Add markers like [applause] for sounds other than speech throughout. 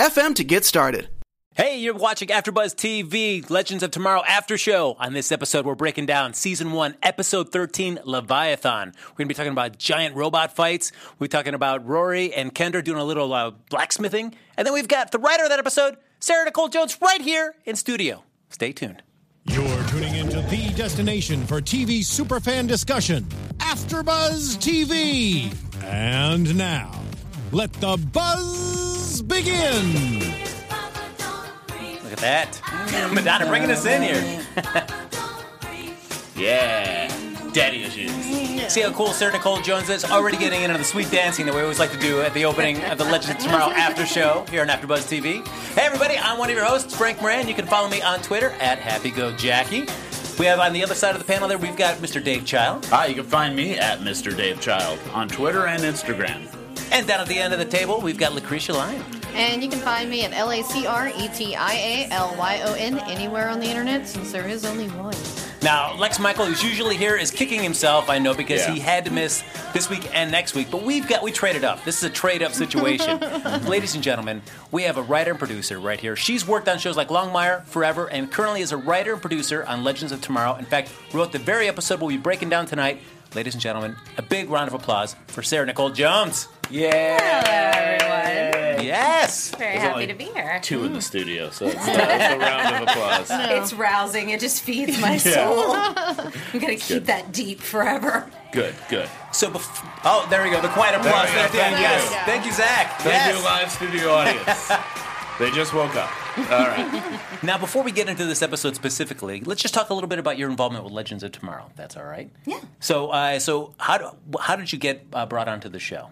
FM to get started. Hey, you're watching AfterBuzz TV, Legends of Tomorrow After Show. On this episode, we're breaking down Season 1, Episode 13, Leviathan. We're going to be talking about giant robot fights. We're talking about Rory and Kendra doing a little uh, blacksmithing. And then we've got the writer of that episode, Sarah Nicole Jones, right here in studio. Stay tuned. You're tuning into the destination for TV superfan discussion, AfterBuzz TV. And now, let the buzz begin. Look at that. [laughs] Madonna bringing us in here. [laughs] yeah. Daddy issues. See how cool Sarah Nicole Jones is? Already getting into the sweet dancing that we always like to do at the opening of the Legends of Tomorrow after show here on AfterBuzz TV. Hey everybody, I'm one of your hosts, Frank Moran. You can follow me on Twitter at HappyGoJackie. We have on the other side of the panel there, we've got Mr. Dave Child. Hi, you can find me at Mr. Dave Child on Twitter and Instagram. And down at the end of the table, we've got Lacretia Lyon. And you can find me at L A C R E T I A L Y O N anywhere on the internet since there is only one. Now, Lex Michael, who's usually here, is kicking himself. I know because Yeah. he had to miss this week and next week. But we've got we traded up. This is a trade up situation, [laughs] ladies and gentlemen. We have a writer and producer right here. She's worked on shows like Longmire forever, and currently is a writer and producer on Legends of Tomorrow. In fact, wrote the very episode we'll be breaking down tonight. Ladies and gentlemen, a big round of applause for Sarah Nicole Jones. Yeah. everyone. Yes. Very There's happy only to be here. Two in the studio, so [laughs] it's, uh, it's a round of applause. It's rousing. It just feeds my soul. [laughs] I'm gonna keep good. that deep forever. Good, good. So, bef- oh, there we go. The quiet applause. There we go. at the end. Thank Yes. you. Thank you, Zach. Thank yes. you, live studio audience. [laughs] they just woke up. All right. Now, before we get into this episode specifically, let's just talk a little bit about your involvement with Legends of Tomorrow. That's all right. Yeah. So, uh, so how do, how did you get uh, brought onto the show?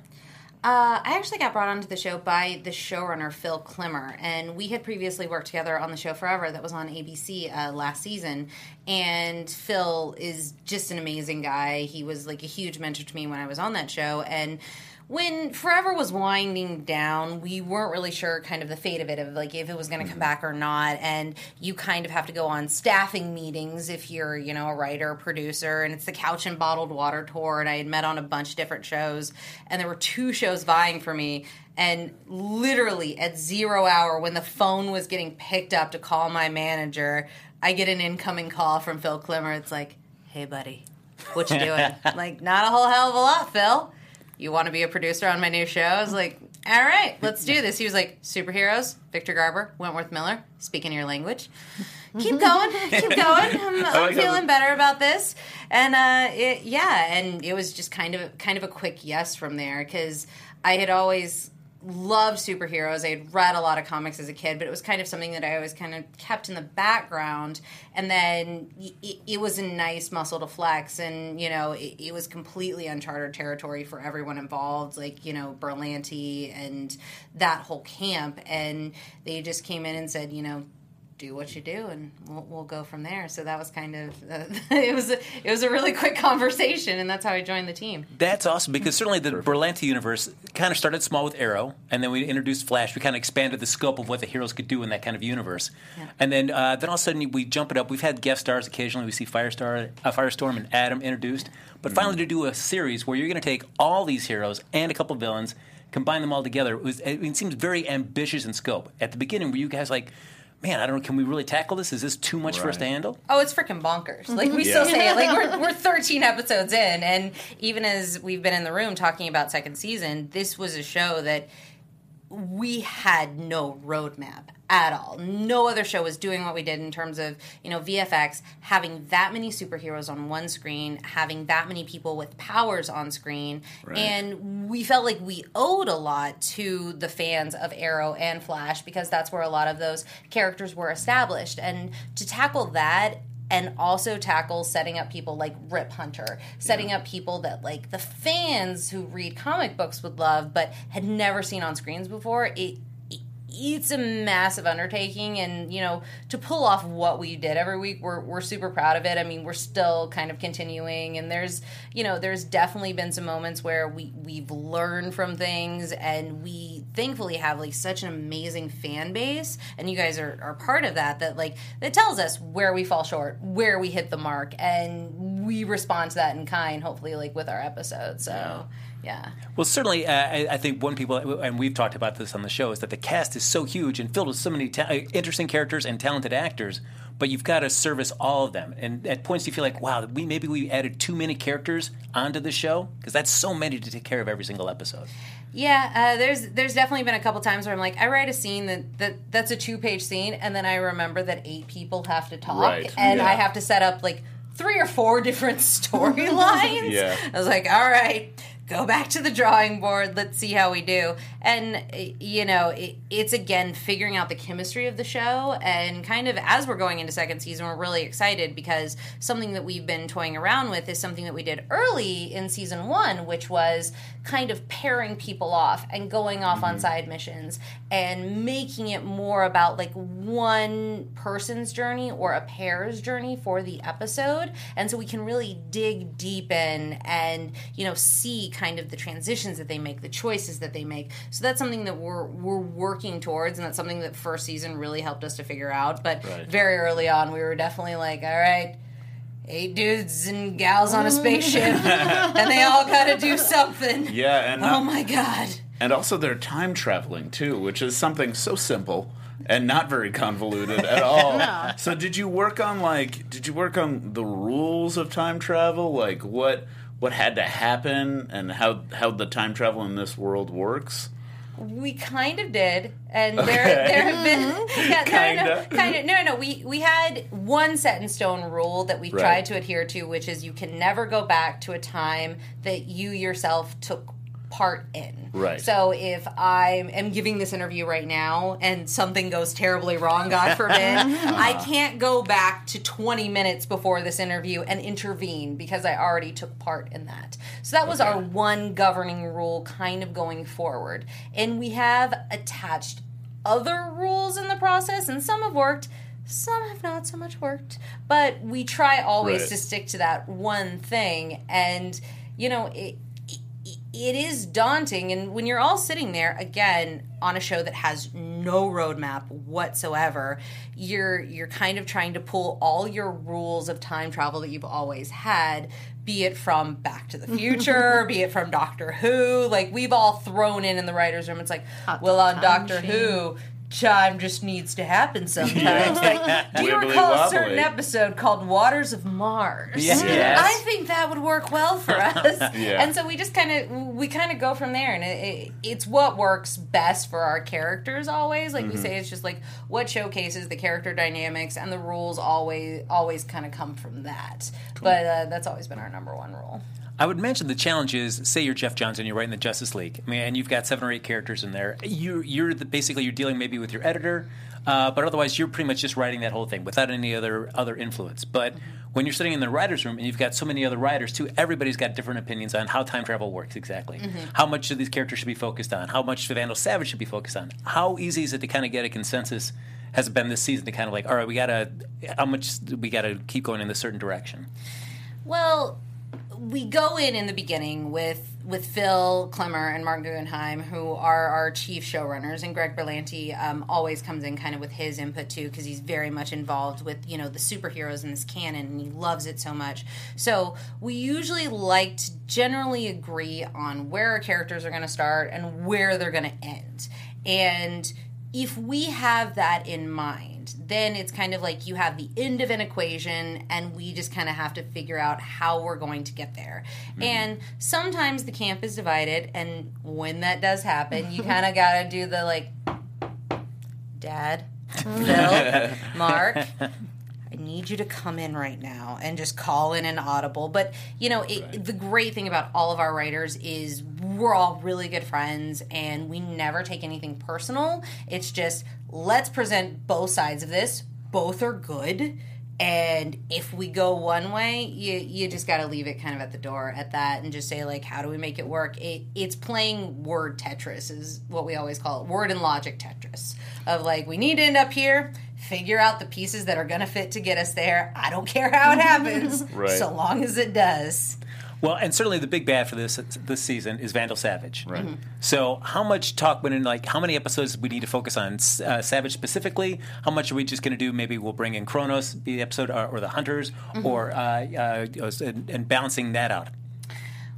Uh, I actually got brought onto the show by the showrunner Phil Klemmer, and we had previously worked together on the show Forever that was on ABC uh, last season. And Phil is just an amazing guy. He was like a huge mentor to me when I was on that show, and when Forever was winding down, we weren't really sure kind of the fate of it, of like if it was going to come mm-hmm. back or not. And you kind of have to go on staffing meetings if you're, you know, a writer, producer, and it's the Couch and Bottled Water tour. And I had met on a bunch of different shows, and there were two shows vying for me. And literally at zero hour, when the phone was getting picked up to call my manager, I get an incoming call from Phil Klemmer. It's like, "Hey, buddy, what you doing?" [laughs] like, not a whole hell of a lot, Phil you want to be a producer on my new show? I was like, all right, let's do this. He was like, superheroes, Victor Garber, Wentworth Miller, speaking your language. Keep [laughs] going, keep going. I'm, I'm like feeling the- better about this. And uh, it, yeah, and it was just kind of kind of a quick yes from there because I had always loved superheroes. I had read a lot of comics as a kid, but it was kind of something that I always kind of kept in the background. And then it, it was a nice muscle to flex, and you know, it, it was completely uncharted territory for everyone involved, like you know, Berlanti and that whole camp. And they just came in and said, you know. Do what you do, and we'll, we'll go from there. So that was kind of uh, [laughs] it was a, it was a really quick [laughs] conversation, and that's how I joined the team. That's awesome because certainly the Berlanti universe kind of started small with Arrow, and then we introduced Flash. We kind of expanded the scope of what the heroes could do in that kind of universe, and then uh, then all of a sudden we jump it up. We've had guest stars occasionally. We see Firestar, uh, Firestorm, and Atom introduced, but finally to do a series where you're going to take all these heroes and a couple villains, combine them all together. It, was, it seems very ambitious in scope. At the beginning, were you guys like? Man, I don't know. Can we really tackle this? Is this too much for us to handle? Oh, it's freaking bonkers. Like we mhm. Yeah. still say it. Like we're [laughs] we're 13 episodes in, and even as we've been in the room talking about second season, this was a show that we had no roadmap at all. No other show was doing what we did in terms of, you know, VFX, having that many superheroes on one screen, having that many people with powers on screen. And we felt like we owed a lot to the fans of Arrow and Flash because that's where a lot of those characters were established. And to tackle that and also tackle setting up people like Rip Hunter, setting up people that like the fans who read comic books would love but had never seen on screens before. It it, it's a massive undertaking and you know to pull off what we did every week we're, we're super proud of it i mean we're still kind of continuing and there's you know there's definitely been some moments where we we've learned from things and we thankfully have like such an amazing fan base and you guys are, are part of that that like that tells us where we fall short where we hit the mark and we respond to that in kind hopefully like with our episodes so yeah. Well, certainly, uh, I, I, think one people, and we've talked about this on the show, is that the cast is so huge and filled with so many ta- uh, interesting characters and talented actors. But you've got to service all of them, and at points you feel like, wow, we maybe we added too many characters onto the show because that's so many to take care of every single episode. Yeah, uh, there's there's definitely been a couple times where I'm like, I write a scene that, that that's a two page scene, and then I remember that eight people have to talk, right. and yeah. I have to set up like three or four [laughs] different [laughs] storylines. yeah. I was like, all right, go back to the drawing board. Let's see how we do. And, you know, it, it's again figuring out the chemistry of the show. And kind of as we're going into second season, we're really excited because something that we've been toying around with is something that we did early in season one, which was kind of pairing people off and going off mm-hmm. on side missions and making it more about like one person's journey or a pair's journey for the episode. And so we can really dig deep in and, you know, see kind of the transitions that they make, the choices that they make. So that's something that we're we're working towards, and that's something that first season really helped us to figure out. But right. very early on, we were definitely like, all right. Eight dudes and gals on a spaceship, [laughs] and they all got to do something. Yeah, and oh uh, my god! And also, they're time traveling too, which is something so simple and not very convoluted at [laughs] all. no. So did you work on like did you work on the rules of time travel? Like what what had to happen and how how the time travel in this world works? We kind of did, and okay. there there have been mm-hmm. [laughs] yeah, kind of kind of no no we we had one set in stone rule that we right. tried to adhere to, which is you can never go back to a time that you yourself took part in. Right. So if I am giving this interview right now and something goes terribly wrong, God forbid, uh-huh. [laughs] I can't go back to 20 minutes before this interview and intervene because I already took part in that. So that was okay. our one governing rule kind of going forward. And we have attached other rules in the process and some have worked some have not so much worked but we try always right. to stick to that one thing and you know it, it is daunting and when you're all sitting there again on a show that has no roadmap whatsoever you're you're kind of trying to pull all your rules of time travel that you've always had be it from back to the [laughs] future be it from doctor who like we've all thrown in in the writers room it's like Hot well on doctor machine. who time just needs to happen [laughs] sometimes. Yeah. Do you recall wobbly. a certain episode called Waters of Mars? Yes. yes. I think that would work well for [laughs] us. yeah. And so we just kind of we kind of go from there, and it, it, it's what works best for our characters. Always, like mm-hmm. we say, it's just like what showcases the character dynamics, and the rules always always kind of come from that. Cool. But uh, that's always been our number one rule. I would mention the challenge is, say you're Geoff Johns, you're writing the Justice League, I mean, and you've got seven or eight characters in there. You, you're the, basically you're dealing maybe with your editor, uh, but otherwise you're pretty much just writing that whole thing without any other other influence. But mm-hmm. when you're sitting in the writers' room and you've got so many other writers too, everybody's got different opinions on how time travel works exactly. Mm-hmm. How much of these characters should be focused on? How much Vandal Savage should be focused on? How easy is it to kind of get a consensus? Has it been this season to kind of like, all right, we gotta, how much we gotta keep going in a certain direction? Well, we go in in the beginning with with Phil Klemmer and Mark Guggenheim, who are our chief showrunners, and Greg Berlanti um, always comes in kind of with his input too, because he's very much involved with you know the superheroes in this canon, and he loves it so much. So we usually like to generally agree on where our characters are going to start and where they're going to end, and if we have that in mind then it's kind of like you have the end of an equation and we just kind of have to figure out how we're going to get there. Mm-hmm. And sometimes the camp is divided, and when that does happen, you kind of got to do the like, Dad, [laughs] Phil, Mark, I need you to come in right now and just call in an audible. But you know, it, right. the great thing about all of our writers is we're all really good friends and we never take anything personal. It's just let's present both sides of this. Both are good And if we go one way, you you just got to leave it kind of at the door at that, and just say like, how do we make it work? It, it's playing word Tetris is what we always call it, word and logic Tetris. Of like, we need to end up here. Figure out the pieces that are going to fit to get us there. I don't care how it happens, [laughs] Right. so long as it does. Well, and certainly the big bad for this this season is Vandal Savage. Right. Mm-hmm. Mhm. So, how much talk went in? Like, how many episodes we need to focus on uh, Savage specifically? How much are we just going to do? Maybe we'll bring in Chronos, the episode, or, or the Hunters, Mm-hmm. or uh, uh, and, and balancing that out.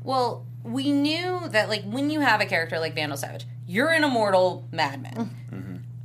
Well, we knew that like when you have a character like Vandal Savage, you're an immortal madman.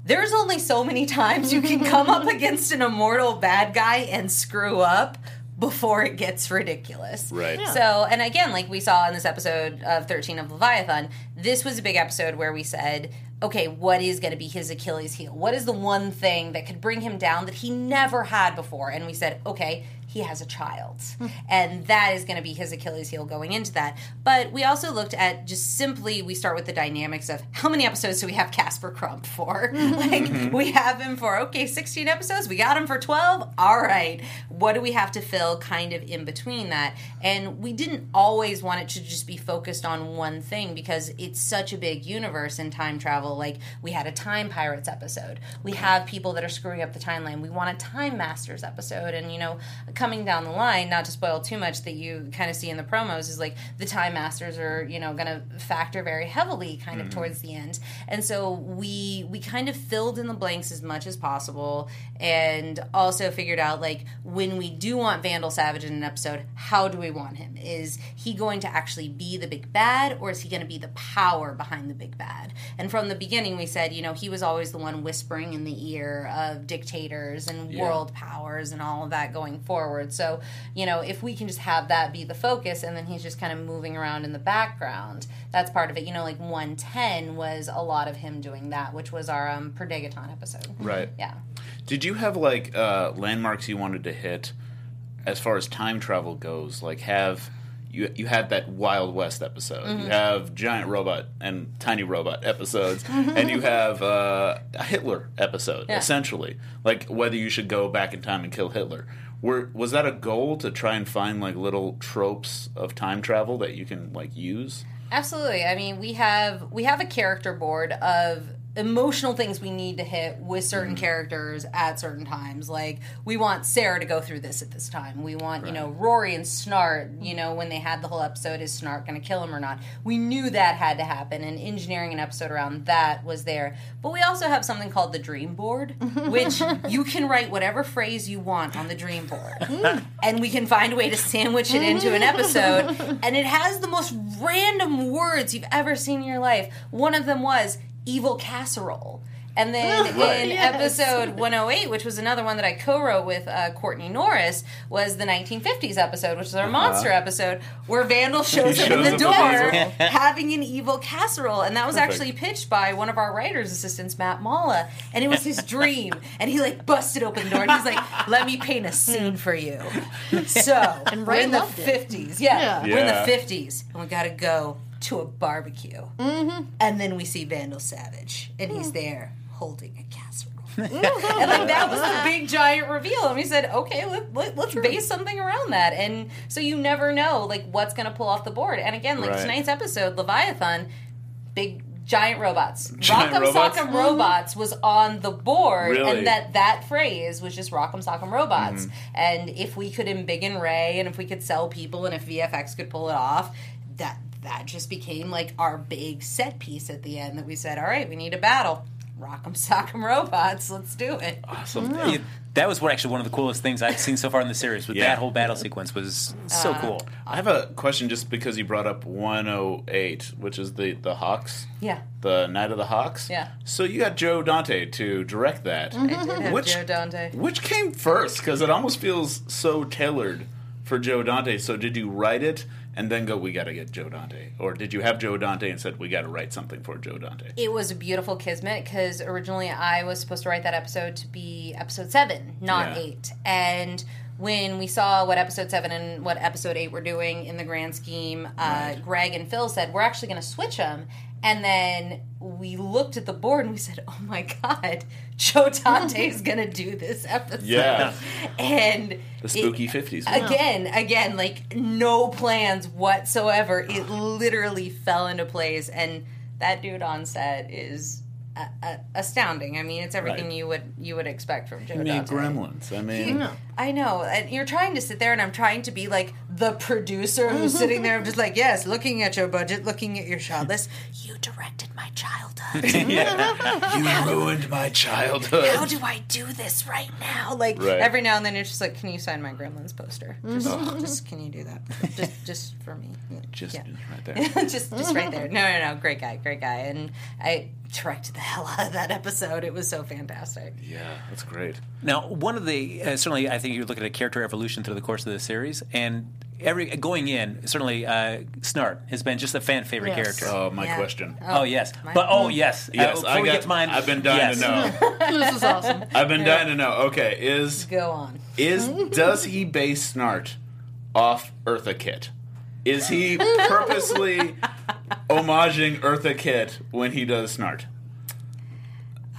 There's only so many times you can come up [laughs] against an immortal bad guy and screw up before it gets ridiculous. Right. Yeah. So, and again, like we saw in this episode of 13 of Leviathan, this was a big episode where we said, okay, what is going to be his Achilles heel? What is the one thing that could bring him down that he never had before? And we said, okay, he has a child. and that is going to be his Achilles heel going into that. But we also looked at just simply, we start with the dynamics of how many episodes do we have Casper Crump for? [laughs] like, mm-hmm. we have him for, okay, 16 episodes. We got him for 12. All right. What do we have to fill kind of in between that? And we didn't always want it to just be focused on one thing because it's such a big universe in time travel. Like, we had a Time Pirates episode. We have people that are screwing up the timeline. We want a Time Masters episode. And, you know, coming down the line, not to spoil too much that you kind of see in the promos, is like the Time Masters are, you know, going to factor very heavily kind of mm-hmm. towards the end. And so we we kind of filled in the blanks as much as possible and also figured out like when we do want Vandal Savage in an episode, how do we want him? Is he going to actually be the big bad or is he going to be the power behind the big bad? And from the beginning we said, you know, he was always the one whispering in the ear of dictators and Yeah. world powers and all of that going forward. So, you know, if we can just have that be the focus and then he's just kind of moving around in the background, that's part of it. You know, like 110 was a lot of him doing that, which was our um, Perdegaton episode. Right. Yeah. Did you have like uh, landmarks you wanted to hit as far as time travel goes? Like have you you had that Wild West episode. Mm-hmm. You have giant robot and tiny robot episodes, and you have uh, a Hitler episode. Yeah. Essentially, like whether you should go back in time and kill Hitler. Were, was that a goal to try and find like little tropes of time travel that you can like use? Absolutely. I mean, we have we have a character board of emotional things we need to hit with certain mm-hmm. characters at certain times. Like we want Sarah to go through this at this time. We want, you know, Rory and Snart, you know, when they had the whole episode is Snart going to kill him or not. We knew that had to happen and engineering an episode around that was there. But we also have something called the dream board, [laughs] which you can write whatever phrase you want on the dream board. Mm. and we can find a way to sandwich it into an episode mm. and it has the most random words you've ever seen in your life. One of them was evil casserole. And then Right. in Yes. episode 108, which was another one that I co-wrote with uh, Courtney Norris, was the 1950s episode, which is our monster episode, where Vandal shows up in shows the door [laughs] having an evil casserole, and that was Perfect. actually pitched by one of our writers' assistants, Matt Mala, and it was his [laughs] dream, and he like busted open the door, and he's like, "Let me paint a scene for you." [laughs] So And we're in the it. 50s, yeah, Yeah. we're in the 50s, and we got to go to a barbecue, mm-hmm. and then we see Vandal Savage, and he's there holding a casserole. [laughs] [laughs] and like that was the big giant reveal and we said okay let, let, let's base something around that and so you never know like what's going to pull off the board and again like Right. tonight's episode leviathan big giant robots [laughs] Giant rock'em robots? sock'em robots was on the board Really? and that that phrase was just rock'em sock'em robots Mm-hmm. and if we could embiggen ray and if we could sell people and if vfx could pull it off that that just became like our big set piece at the end that we said all right we need a battle rock'em sock'em robots let's do it Awesome. Yeah, that was what actually one of the coolest things I've seen so far in the series. With Yeah. that whole battle sequence was so Uh, cool. I have a question just because you brought up 108, which is the the Hawks. yeah the Night of the Hawks. Yeah. So you got Joe Dante to direct that. I did have Which- Joe Dante. Which came first? Because it almost feels so tailored for Joe Dante. So did you write it and then go, we got to get Joe Dante? Or did you have Joe Dante and said, we got to write something for Joe Dante? It was a beautiful kismet because originally I was supposed to write that episode to be episode seven, not Yeah. eight. And when we saw what episode seven and what episode eight were doing in the grand scheme, uh, Greg and Phil said we're actually going to switch them. And then we looked at the board and we said, "Oh my god, Joe Dante is [laughs] gonna do this episode." Yeah. and The spooky 50s. Again, again, like no plans whatsoever. It literally fell into place, and that dude on set is a- a- astounding. I mean, it's everything Right. you would you would expect from Joe I mean, Dante. Gremlins. I mean, I know, and you're trying to sit there, and I'm trying to be like the producer who's sitting there, [laughs] just like, yes, looking at your budget, looking at your shot list. You directed my childhood. [laughs] [laughs] you ruined my childhood. How do I do this right now? Like Right. every now and then, it's just like, can you sign my Gremlins poster? Just, just can you do that? Just, just for me. Just Yeah. right there. just just right there. No, no, no. Great guy, great guy. And I directed the hell out of that episode. It was so fantastic. Yeah, that's great. Now, one of the uh, certainly, I think you look at a character evolution through the course of the series, and every going in, certainly, uh, Snart has been just a fan favorite Yes. character. Oh, my Yeah. question. Oh yes, my- but oh yes, Yes, Uh, before I we got, get to mine, I've been dying yes. to know. [laughs] this is awesome. I've been dying to know. Okay, is Go on. is [laughs] does he base Snart off Eartha Kitt? Is he purposely [laughs] homaging Eartha Kitt when he does Snart?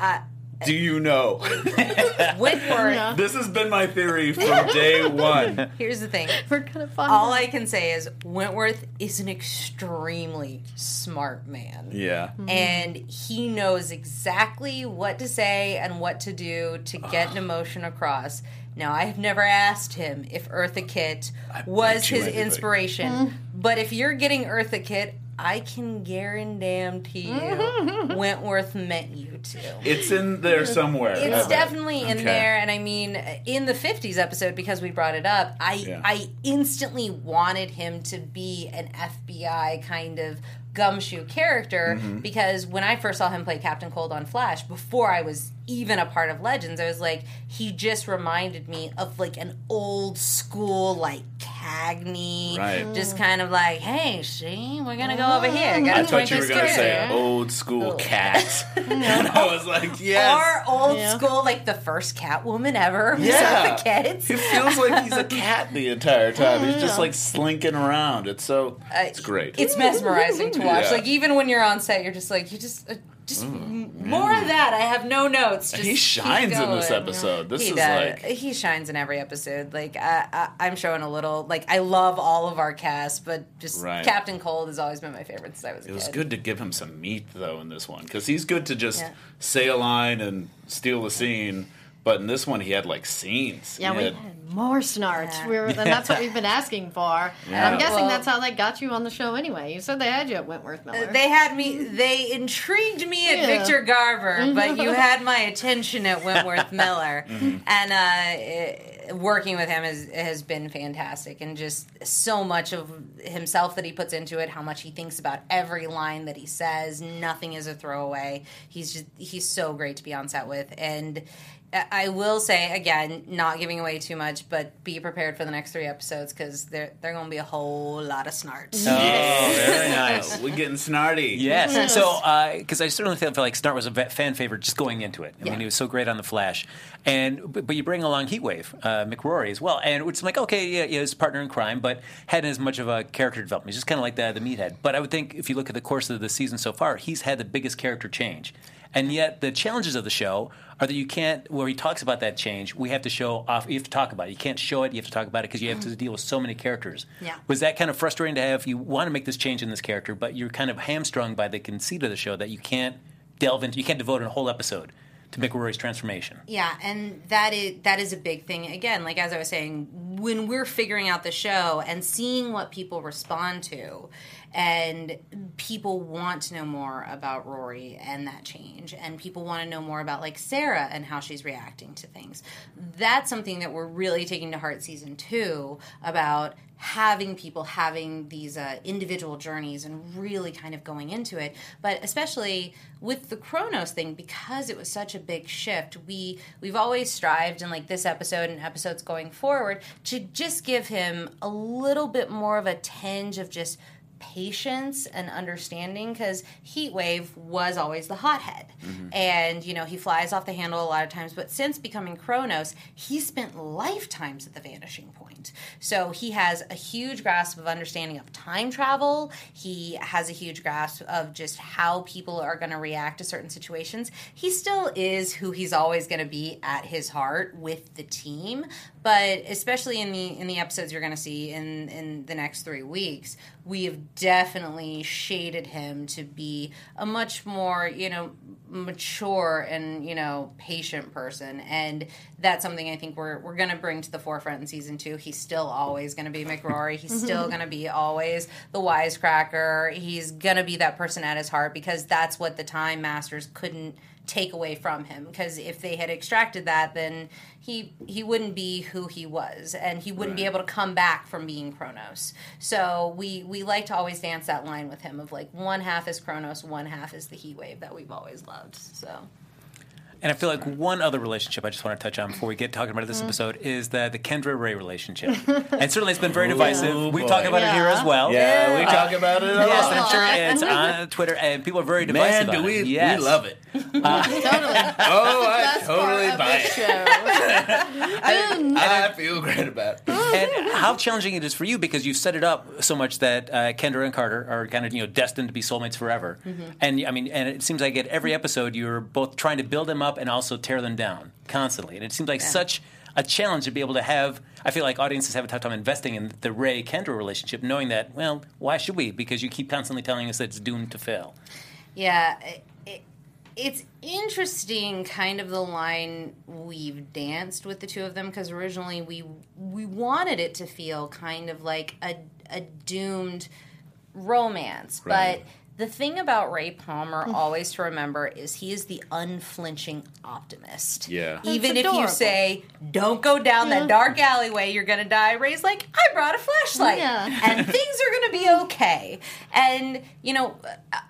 Uh, Do you know? [laughs] Wentworth. this has been my theory from day one. [laughs] Here's the thing. We're gonna find All out. I can say is Wentworth is an extremely smart man. Yeah. Mm-hmm. And he knows exactly what to say and what to do to get an [sighs] emotion across. Now, I have never asked him if Eartha Kitt was bet you his anybody. inspiration, mm. but if you're getting Eartha Kitt, I can guarantee you Wentworth meant you to. It's in there somewhere. It's bet. definitely in Okay. there, and I mean, in the '50s episode, because we brought it up, I Yeah. I instantly wanted him to be an FBI kind of gumshoe character Mm-hmm. because when I first saw him play Captain Cold on Flash, before I was even a part of Legends, I was like, he just reminded me of like an old school like Cagney, Right. just kind of like, hey, see, we're gonna go over here. I Gotta thought point you were this going to character. say old school cat. [laughs] [laughs] and I was like, yes. Or old Yeah. school, like the first Catwoman ever. [laughs] who's Yeah. with the kids. He feels like he's a cat the entire time. He's just like slinking around. It's so it's great. It's mesmerizing to watch. Yeah. Like even when you're on set, you're just like you just. Uh, just mm, m- more of that. I have no notes. Just he shines in this episode. This he is does. like he shines in every episode. Like I, I, I'm showing a little. Like I love all of our cast, but just Right. Captain Cold has always been my favorite since I was a kid. it was kid. good to give him some meat though in this one because he's good to just Yeah. say a line and steal the scene. But in this one, he had like scenes. Yeah, He we had- had more snarts. Yeah. We were, and that's what [laughs] we've been asking for. And I'm guessing Well- that's how they got you on the show anyway. You said they had you at Wentworth Miller. Uh, they had me. They intrigued me at Yeah. Victor Garber, mm-hmm. but you had my attention at Wentworth [laughs] Miller, mm-hmm. and uh, it- working with him has has been fantastic, and just so much of himself that he puts into it. How much he thinks about every line that he says. Nothing is a throwaway. He's just he's so great to be on set with, and. I I will say again, not giving away too much, but be prepared for the next three episodes because they're they're going to be a whole lot of snarts. Oh, very [laughs] nice. We're getting snarty. Yes. So, because I certainly feel, feel like Snart was a fan favorite just going into it. I Yeah. mean, he was so great on the Flash, and but, but you bring along Heatwave, uh, Mick Rory as well, and it's like okay, yeah, yeah, his partner in crime, but hadn't as much of a character development. He's just kind of like the the meathead. But I would think if you look at the course of the season so far, he's had the biggest character change. And yet, the challenges of the show are that you can't. Where he talks about that change, we have to show off. You have to talk about it. You can't show it. You have to talk about it because you have to mm-hmm. deal with so many characters. Yeah. Was that kind of frustrating to have? You want to make this change in this character, but you're kind of hamstrung by the conceit of the show that you can't delve into. You can't devote a whole episode to Mick Rory's transformation. Yeah, and that is that is a big thing. Again, like as I was saying, when we're figuring out the show and seeing what people respond to, and people want to know more about Rory and that change, and people want to know more about like Sarah and how she's reacting to things. That's something that we're really taking to heart season two about having people having these uh, individual journeys and really kind of going into it but especially with the chronos thing because it was such a big shift we we've always strived in like this episode and episodes going forward to just give him a little bit more of a tinge of just patience and understanding because Heatwave was always the hothead. Mm-hmm. And, you know, he flies off the handle a lot of times, but since becoming Chronos, he spent lifetimes at the vanishing point. So he has a huge grasp of understanding of time travel. He has a huge grasp of just how people are going to react to certain situations. He still is who he's always going to be at his heart with the team, but especially in the in the episodes you're going to see in in the next 3 weeks, we have definitely shaded him to be a much more, you know, mature and, you know, patient person and that's something I think we're we're going to bring to the forefront in season 2. He's still always going to be Mick Rory. He's [laughs] still going to be always the wisecracker. He's going to be that person at his heart because that's what the time masters couldn't take away from him because if they had extracted that then he he wouldn't be who he was and he wouldn't be able to come back from being Chronos. So we we like to always dance that line with him of like one half is Chronos, one half is the heat wave that we've always loved. So And I feel like one other relationship I just want to touch on before we get talking about this Mm-hmm. episode is the the Kendra Ray relationship. and certainly it's been very divisive. we boy. talk about it here as well. Yeah, we talk about it a Yes, lot. and I'm sure it's on Twitter, and people are very divisive. Man, do we, it. Yes. we love it. [laughs] totally. Oh, I totally part of buy the it. show. [laughs] I feel great about it. and how challenging it is for you because you've set it up so much that uh, Kendra and Carter are kind of you know destined to be soulmates forever. And I mean, and it seems like at every episode you're both trying to build them up and also tear them down constantly. And it seems like such a challenge to be able to have. I feel like audiences have a tough time investing in the Ray Kendra relationship, knowing that well, why should we? Because you keep constantly telling us that it's doomed to fail. Yeah, it, it, it's interesting, kind of the line we've danced with the two of them because originally we we wanted it to feel kind of like a a doomed romance, Right. but. The thing about Ray Palmer hmm. always to remember is he is the unflinching optimist. Yeah. Even That's if you say, don't go down that dark alleyway, you're going to die, Ray's like, I brought a flashlight. Yeah. And things are going to be okay. And, you know,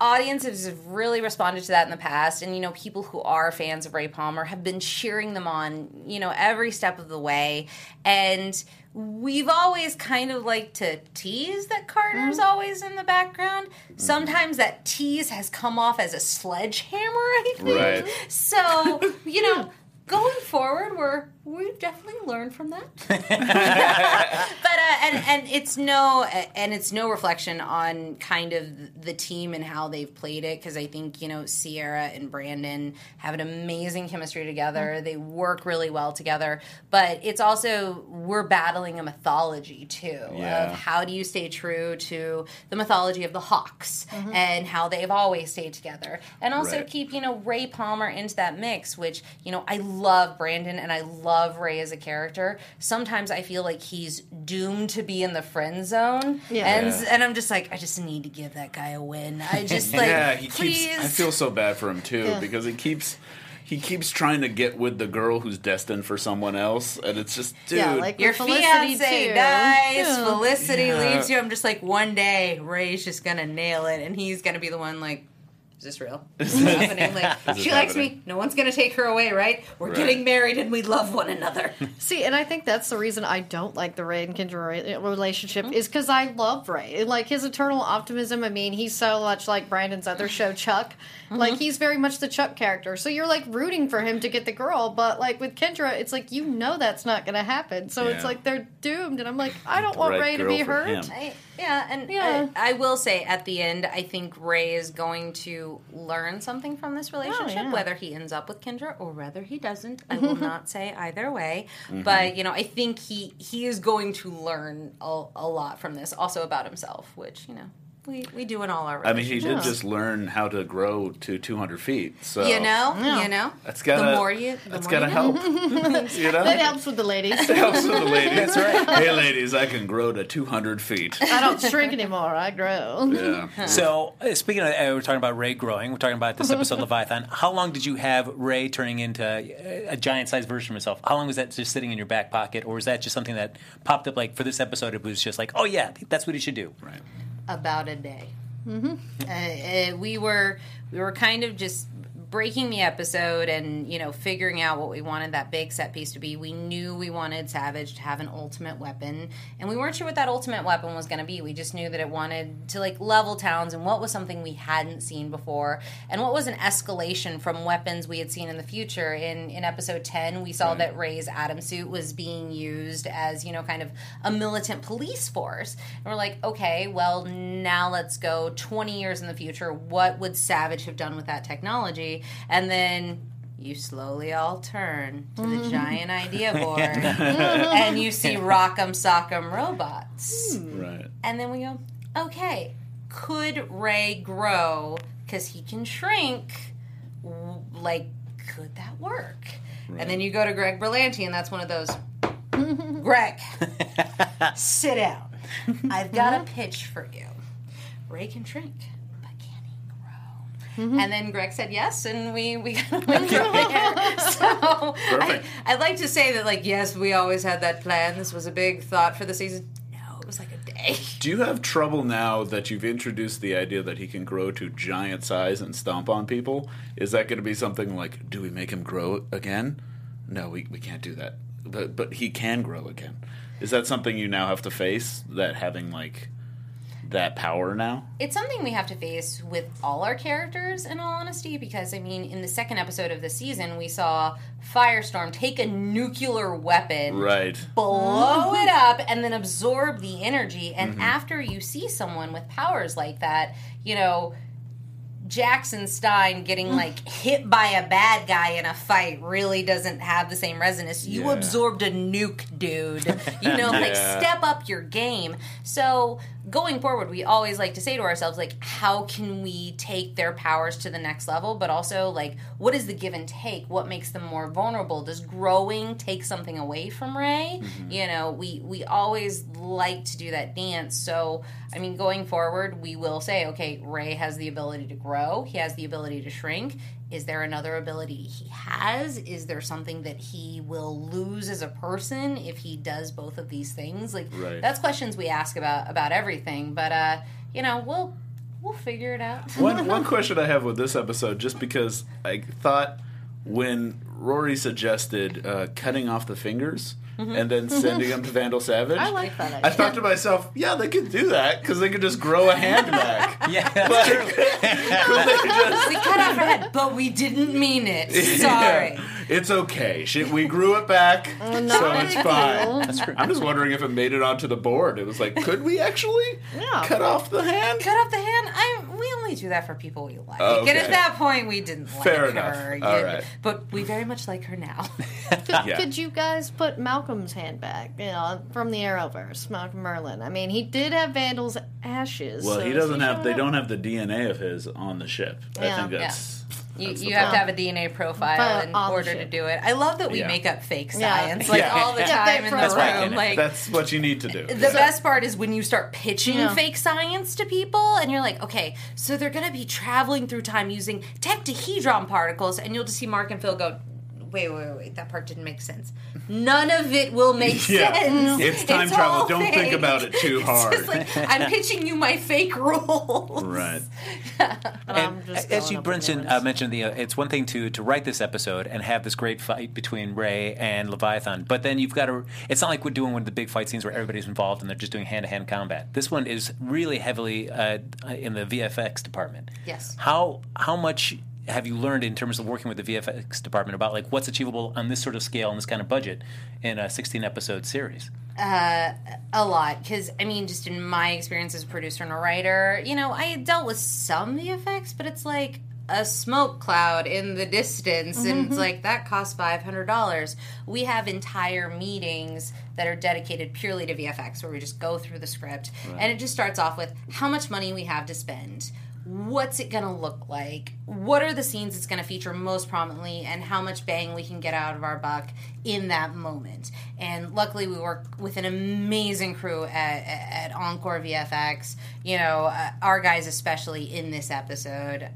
audiences have really responded to that in the past. And, you know, people who are fans of Ray Palmer have been cheering them on, you know, every step of the way. And we've always kind of liked to tease that Carter's mm-hmm. always in the background. Mm-hmm. Sometimes that tease has come off as a sledgehammer, I think. Right. So, you know, [laughs] going forward, we're we've definitely learned from that. [laughs] but uh, and and it's no and it's no reflection on kind of the team and how they've played it because I think you know Ciara and Brandon have an amazing chemistry together. They work really well together, but it's also we're battling a mythology too Yeah. of how do you stay true to the mythology of the Hawks and how they've always stayed together, and also Right. keep you know Ray Palmer into that mix, which you know I love Brandon and I love Ray as a character. Sometimes I feel like he's doomed to be in the friend zone, Yeah. and Yeah. and I'm just like I just need to give that guy a win. I [laughs] just like yeah, he please. keeps. I feel so bad for him too Yeah. because he keeps. He keeps trying to get with the girl who's destined for someone else, and it's just, dude. Yeah, like your Felicity fiance too. dies, Yeah. Felicity Yeah. leaves you. I'm just like, one day Ray's just gonna nail it, and he's gonna be the one like. Is this real? [laughs] Is this happening? Like, Is she likes happening? me. No one's gonna take her away, right? We're Right. getting married and we love one another. [laughs] See, and I think that's the reason I don't like the Ray and Kendra Ray uh, relationship mm-hmm. is because I love Ray. Like his eternal optimism. I mean, he's so much like Brandon's other show, Chuck. Mm-hmm. Like he's very much the Chuck character. So you're like rooting for him to get the girl, but like with Kendra, it's like you know that's not going to happen. So it's like they're doomed, and I'm like, I don't want Right Ray to be hurt. I, yeah, and Yeah. I, I will say at the end, I think Ray is going to learn something from this oh, relationship, yeah. whether he ends up with Kendra or whether he doesn't. I will [laughs] not say either way, mm-hmm. but you know, I think he he is going to learn a, a lot from this, also about himself, which you know we, we do in all our I mean, he did just learn how to grow to 200 feet. So you know, Yeah. you know, that's gotta the more you, the that's more gotta you help. [laughs] you know, That helps with the ladies. It helps with the ladies. That's right. Hey, ladies, I can grow to 200 feet. I don't shrink anymore. I grow. Yeah. So, uh, speaking of, uh, we're talking about Ray growing. We're talking about this episode of Leviathan. How long did you have Ray turning into a, a giant-sized version of himself? How long was that just sitting in your back pocket, or was that just something that popped up? Like for this episode, it was just like, oh yeah, that's what he should do. Right. About a day. Uh, uh, we were we were kind of just breaking the episode and you know figuring out what we wanted that big set piece to be, we knew we wanted Savage to have an ultimate weapon, and we weren't sure what that ultimate weapon was going to be. We just knew that it wanted to like level towns, and what was something we hadn't seen before, and what was an escalation from weapons we had seen in the future. In in episode ten, we saw Right. that Ray's Atom suit was being used as you know kind of a militant police force, and we're like, okay, well now let's go twenty years in the future. What would Savage have done with that technology? And then you slowly all turn to the mm-hmm. giant idea [laughs] board [laughs] and you see Rock'em Sock'em robots. Hmm. Right. And then we go, okay, could Ray grow because he can shrink? Like, could that work? And then you go to Greg Berlanti, and that's one of those. Greg, [laughs] sit down. I've got a mm-hmm. pitch for you. Ray can shrink, but can grow? And then Greg said yes, and we we went from there. So I, I'd like to say that, like, yes, we always had that plan. This was a big thought for the season. No, it was like a day. [laughs] Do you have trouble now that you've introduced the idea that he can grow to giant size and stomp on people? Is that going to be something like, do we make him grow again? No, we, we can't do that. But, but he can grow again. Is that something you now have to face? That having like that power now? It's something we have to face with all our characters, in all honesty, because I mean, in the second episode of the season, we saw Firestorm take a nuclear weapon, Right. blow [laughs] it up, and then absorb the energy. And mm-hmm. after you see someone with powers like that, you know, Jax and Stein getting mm. like hit by a bad guy in a fight really doesn't have the same resonance. You Yeah. absorbed a nuke, dude. You [laughs] know, like step up your game. So going forward, we always like to say to ourselves, like, how can we take their powers to the next level? But also, like, what is the give and take? What makes them more vulnerable? Does growing take something away from Ray? Mm-hmm. You know, we we always like to do that dance. So I mean, going forward, we will say, okay, Ray has the ability to grow. He has the ability to shrink. Is there another ability he has? Is there something that he will lose as a person if he does both of these things? Like Right. that's questions we ask about about everything. But uh, you know, we'll we'll figure it out. one one [laughs] question I have with this episode, just because I thought when Rory suggested uh, cutting off the fingers and then sending them to Vandal Savage, I like that I thought to myself, yeah, they could do that because they could just grow a hand back. [laughs] Yeah, that's true. [laughs] They [laughs] just- we cut off her head, but we didn't mean it. Sorry. Yeah. It's okay. She, we grew it back, so it's fine. deal. That's true. I'm just wondering if it made it onto the board. It was like, could we actually Yeah. cut off the hand? Cut off the hand. I we only do that for people we like. Oh, And at that point, we didn't like Fair her. enough. You- All right. But we very much like her now. [laughs] [laughs] Could, Yeah. could you guys put Malcolm's hand back? You know, from the Arrowverse, Malcolm Merlin. I mean, he did have Vandal's ashes. Well, so he doesn't have. showing They don't have the DNA of his on the ship. I think that's. You, you have to have a DNA profile But in on the order to ship. do it. I love that we Yeah. make up fake Yeah. science like Yeah. all the Yeah, time that in from the the room. room. Like That's what you need to do. the best part is when you start pitching Yeah. fake science to people and you're like, okay, so they're going to be traveling through time using tetrahedron particles, and you'll just see Mark and Phil go, wait, wait, wait, that part didn't make sense. None of it will make [laughs] Yeah. sense. It's time travel. Don't think about it too [laughs] It's hard. just like, I'm pitching you my fake rules. Right. [laughs] I'm And just as you up with mentioned, uh, mentioned the, uh, it's one thing to to write this episode and have this great fight between Ray and Leviathan, but then you've got to. It's not like we're doing one of the big fight scenes where everybody's involved and they're just doing hand to hand combat. This one is really heavily uh, in the VFX department. Yes. How how much have you learned in terms of working with the VFX department about like what's achievable on this sort of scale and this kind of budget in a 16 episode series? Uh, a lot because i mean just in my experience as a producer and a writer you know i dealt with some vfx but it's like a smoke cloud in the distance and it's mm-hmm. like that costs $500 we have entire meetings that are dedicated purely to vfx where we just go through the script and it just starts off with how much money we have to spend what's it going to look like? What are the scenes it's going to feature most prominently and how much bang we can get out of our buck in that moment? And luckily we work with an amazing crew at, at encore vfx you know uh, our guys especially in this episode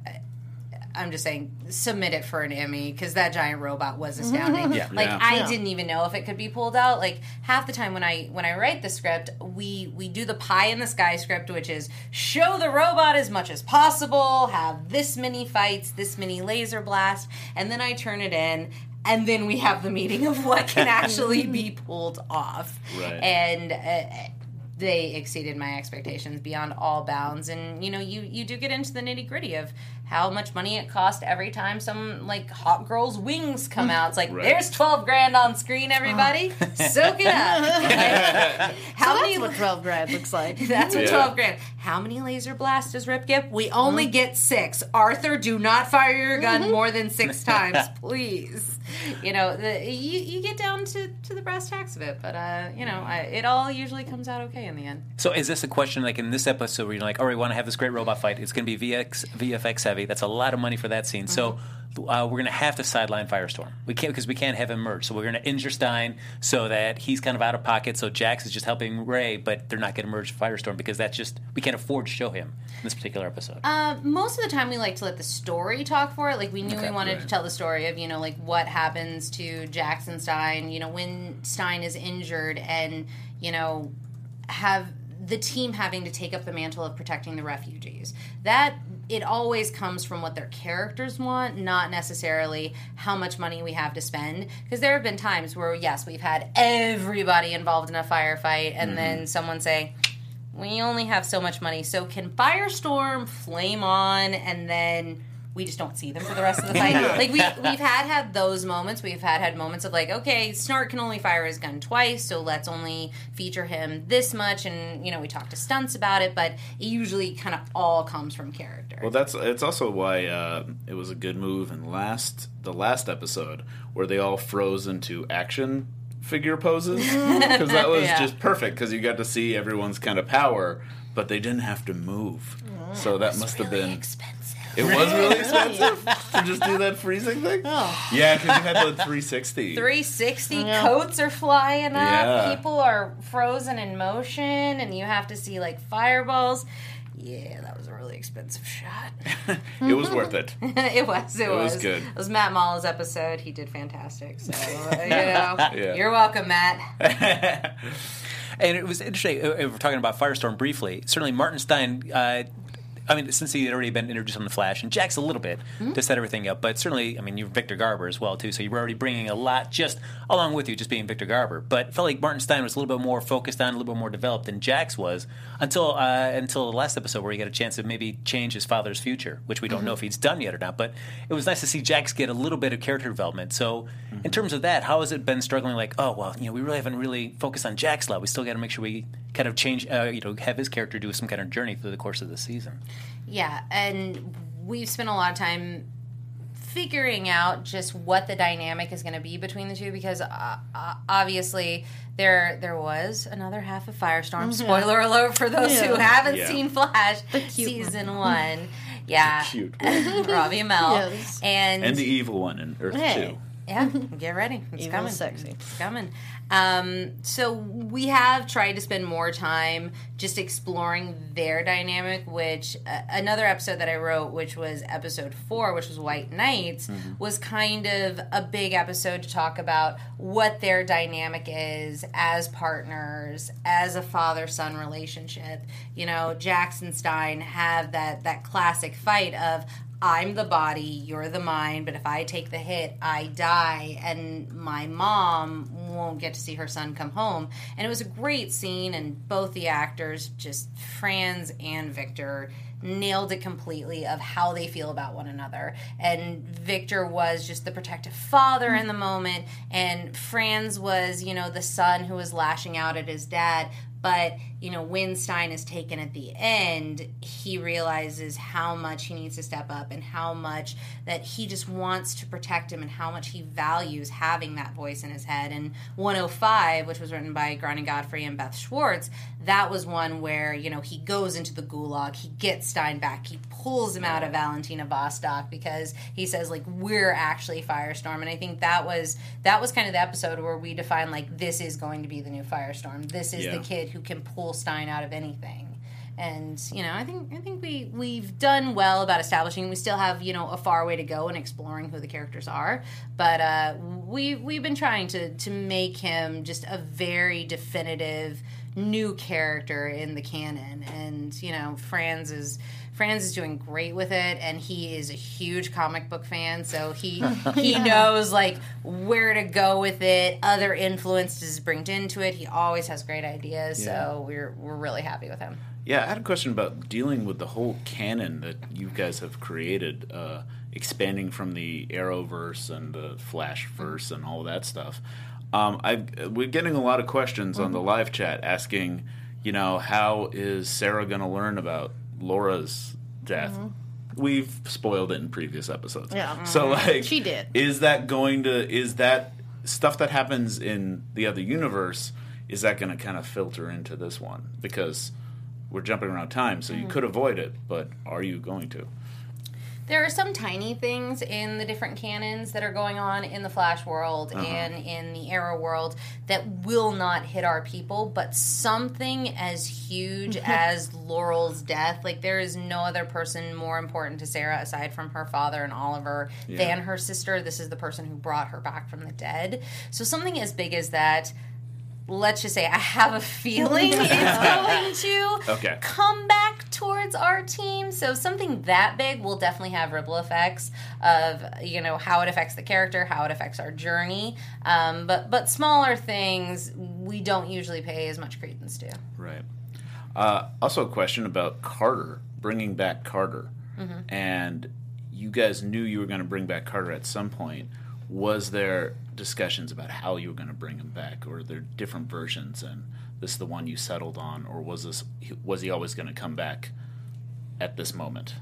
I'm just saying, submit it for an Emmy because that giant robot was astounding. Yeah. Like Yeah. I Yeah. didn't even know if it could be pulled out. Like half the time when I when I write the script, we we do the pie in the sky script, which is show the robot as much as possible, have this many fights, this many laser blast, and then I turn it in. And then we have the meeting of what can actually [laughs] be pulled off. Right. And uh, they exceeded my expectations beyond all bounds and you know you you do get into the nitty gritty of how much money it cost every time some like hot girl's wings come out it's like Right. there's 12 grand on screen everybody [laughs] soak it up Like, [laughs] how So many that's what 12 grand looks like. [laughs] that's what Yeah. 12 grand. How many laser blasts does Rip get? We only mm-hmm. get six. Arthur, do not fire your gun mm-hmm. more than six times, please. [laughs] You know, the, you, you get down to, to the brass tacks of it, but, uh, you know, I, it all usually comes out okay in the end. So is this a question like in this episode where you're like, all right, we want to have this great robot fight. It's going to be VX, VFX heavy. That's a lot of money for that scene. So uh, we're going to have to sideline Firestorm. We can't because we can't have him merge. So we're going to injure Stein so that he's kind of out of pocket. So Jax is just helping Ray, but they're not going to merge Firestorm because that's just we can't afford to show him in this particular episode. Uh, most of the time, we like to let the story talk for it. Like we knew Okay, we wanted to tell the story of you know like what happens to Jax and Stein. You know when Stein is injured, and you know have the team having to take up the mantle of protecting the refugees. That it always comes from what their characters want, not necessarily how much money we have to spend. Because there have been times where yes, we've had everybody involved in a firefight, and then mm-hmm. someone say we only have so much money. So can Firestorm flame on and then we just don't see them for the rest of the fight? Like we we've had had those moments. We've had had moments of like, okay, Snart can only fire his gun twice, so let's only feature him this much. And you know, we talk to stunts about it, but it usually kind of all comes from character. Well, that's it's also why uh, it was a good move in last the last episode where they all froze into action figure poses [laughs] because that was Yeah. just perfect because you got to see everyone's kind of power, but they didn't have to move. So that must have been expensive. It was really expensive to just do that freezing thing. Oh. Yeah, because you had the 360. 360 Yeah. coats are flying up Yeah. people are frozen in motion and you have to see like fireballs yeah that was a really expensive shot [laughs] it was worth it. [laughs] it was it, It was was good. it was matt Maala's episode he did fantastic so uh, [laughs] you know Yeah. you're welcome matt And it was interesting. uh, uh, We're talking about Firestorm briefly. Certainly, Martin Stein. Uh, I mean, since he had already been introduced on the Flash, and Jax a little bit hmm? to set everything up, but certainly, I mean, you're Victor Garber as well too, so you were already bringing a lot just along with you, just being Victor Garber. But felt like Martin Stein was a little bit more focused on, a little bit more developed than Jax was until uh, until the last episode where he got a chance to maybe change his father's future, which we don't mm-hmm. know if he's done yet or not. But it was nice to see Jax get a little bit of character development. So, in mm-hmm. terms of that, how has it been struggling? Like, oh well, you know, we really haven't really focused on Jax a lot. We still got to make sure we kind of change, uh, you know, have his character do some kind of journey through the course of the season. yeah and we've spent a lot of time figuring out just what the dynamic is going to be between the two because uh, uh, obviously there there was another half of Firestorm. Spoiler alert for those who haven't Yeah. seen Flash cute season one. [laughs] Yeah, Cute. [laughs] Robbie Amell Yes. and, and the evil one in Earth Hey. 2. yeah, get ready. It's Evil coming. sexy. It's coming. Um, so we have tried to spend more time just exploring their dynamic. Which uh, another episode that I wrote, which was episode four, which was White Knights, was kind of a big episode to talk about what their dynamic is as partners, as a father son relationship. You know, Jax and Stein have that that classic fight of I'm the body, you're the mind, but if I take the hit, I die, and my mom won't get to see her son come home. And it was a great scene, and both the actors, just Franz and Victor, nailed it completely of how they feel about one another. And Victor was just the protective father in the moment, and Franz was, you know, the son who was lashing out at his dad. But, you know, when Stein is taken at the end, he realizes how much he needs to step up and how much that he just wants to protect him and how much he values having that voice in his head. And 105, which was written by Grainne Godfrey and Beth Schwartz, that was one where, you know, he goes into the gulag, he gets Stein back, he pulls him out of Valentina Vostok because he says, like, we're actually Firestorm. And I think that was that was kind of the episode where we define like this is going to be the new Firestorm. This is Yeah. the kid who can pull Stein out of anything. And you know, I think I think we we've done well about establishing. We still have you know a far way to go in exploring who the characters are, but uh, we we've been trying to to make him just a very definitive new character in the canon. And you know, Franz is Franz is doing great with it, and he is a huge comic book fan, so he [laughs] he knows like where to go with it. Other influences bring into it. He always has great ideas, so we're we're really happy with him. Yeah, I had a question about dealing with the whole canon that you guys have created, uh, expanding from the Arrowverse and the Flashverse and all that stuff. Um, I we're getting a lot of questions on the live chat asking, you know, how is Sarah going to learn about Laurel's death? Mm-hmm. We've spoiled it in previous episodes. Yeah. So mm-hmm. like, She did. Is that going to? Is that stuff that happens in the other universe? Is that going to kind of filter into this one? Because we're jumping around time, so you mm-hmm. could avoid it, but are you going to? There are some tiny things in the different canons that are going on in the Flash world uh-huh. and in the Arrow world that will not hit our people, but something as huge [laughs] as Laurel's death, like there is no other person more important to Sarah aside from her father and Oliver than her sister. This is the person who brought her back from the dead. So something as big as that let's just say I have a feeling it's [laughs] going to Okay. come back towards our team. So something that big will definitely have ripple effects of you know how it affects the character, how it affects our journey. Um, but but smaller things we don't usually pay as much credence to. Right. Uh, also, a question about Carter, bringing back Carter. And you guys knew you were going to bring back Carter at some point. Was there discussions about how you were going to bring him back, or there are different versions, and this is the one you settled on, or was this was he always going to come back at this moment?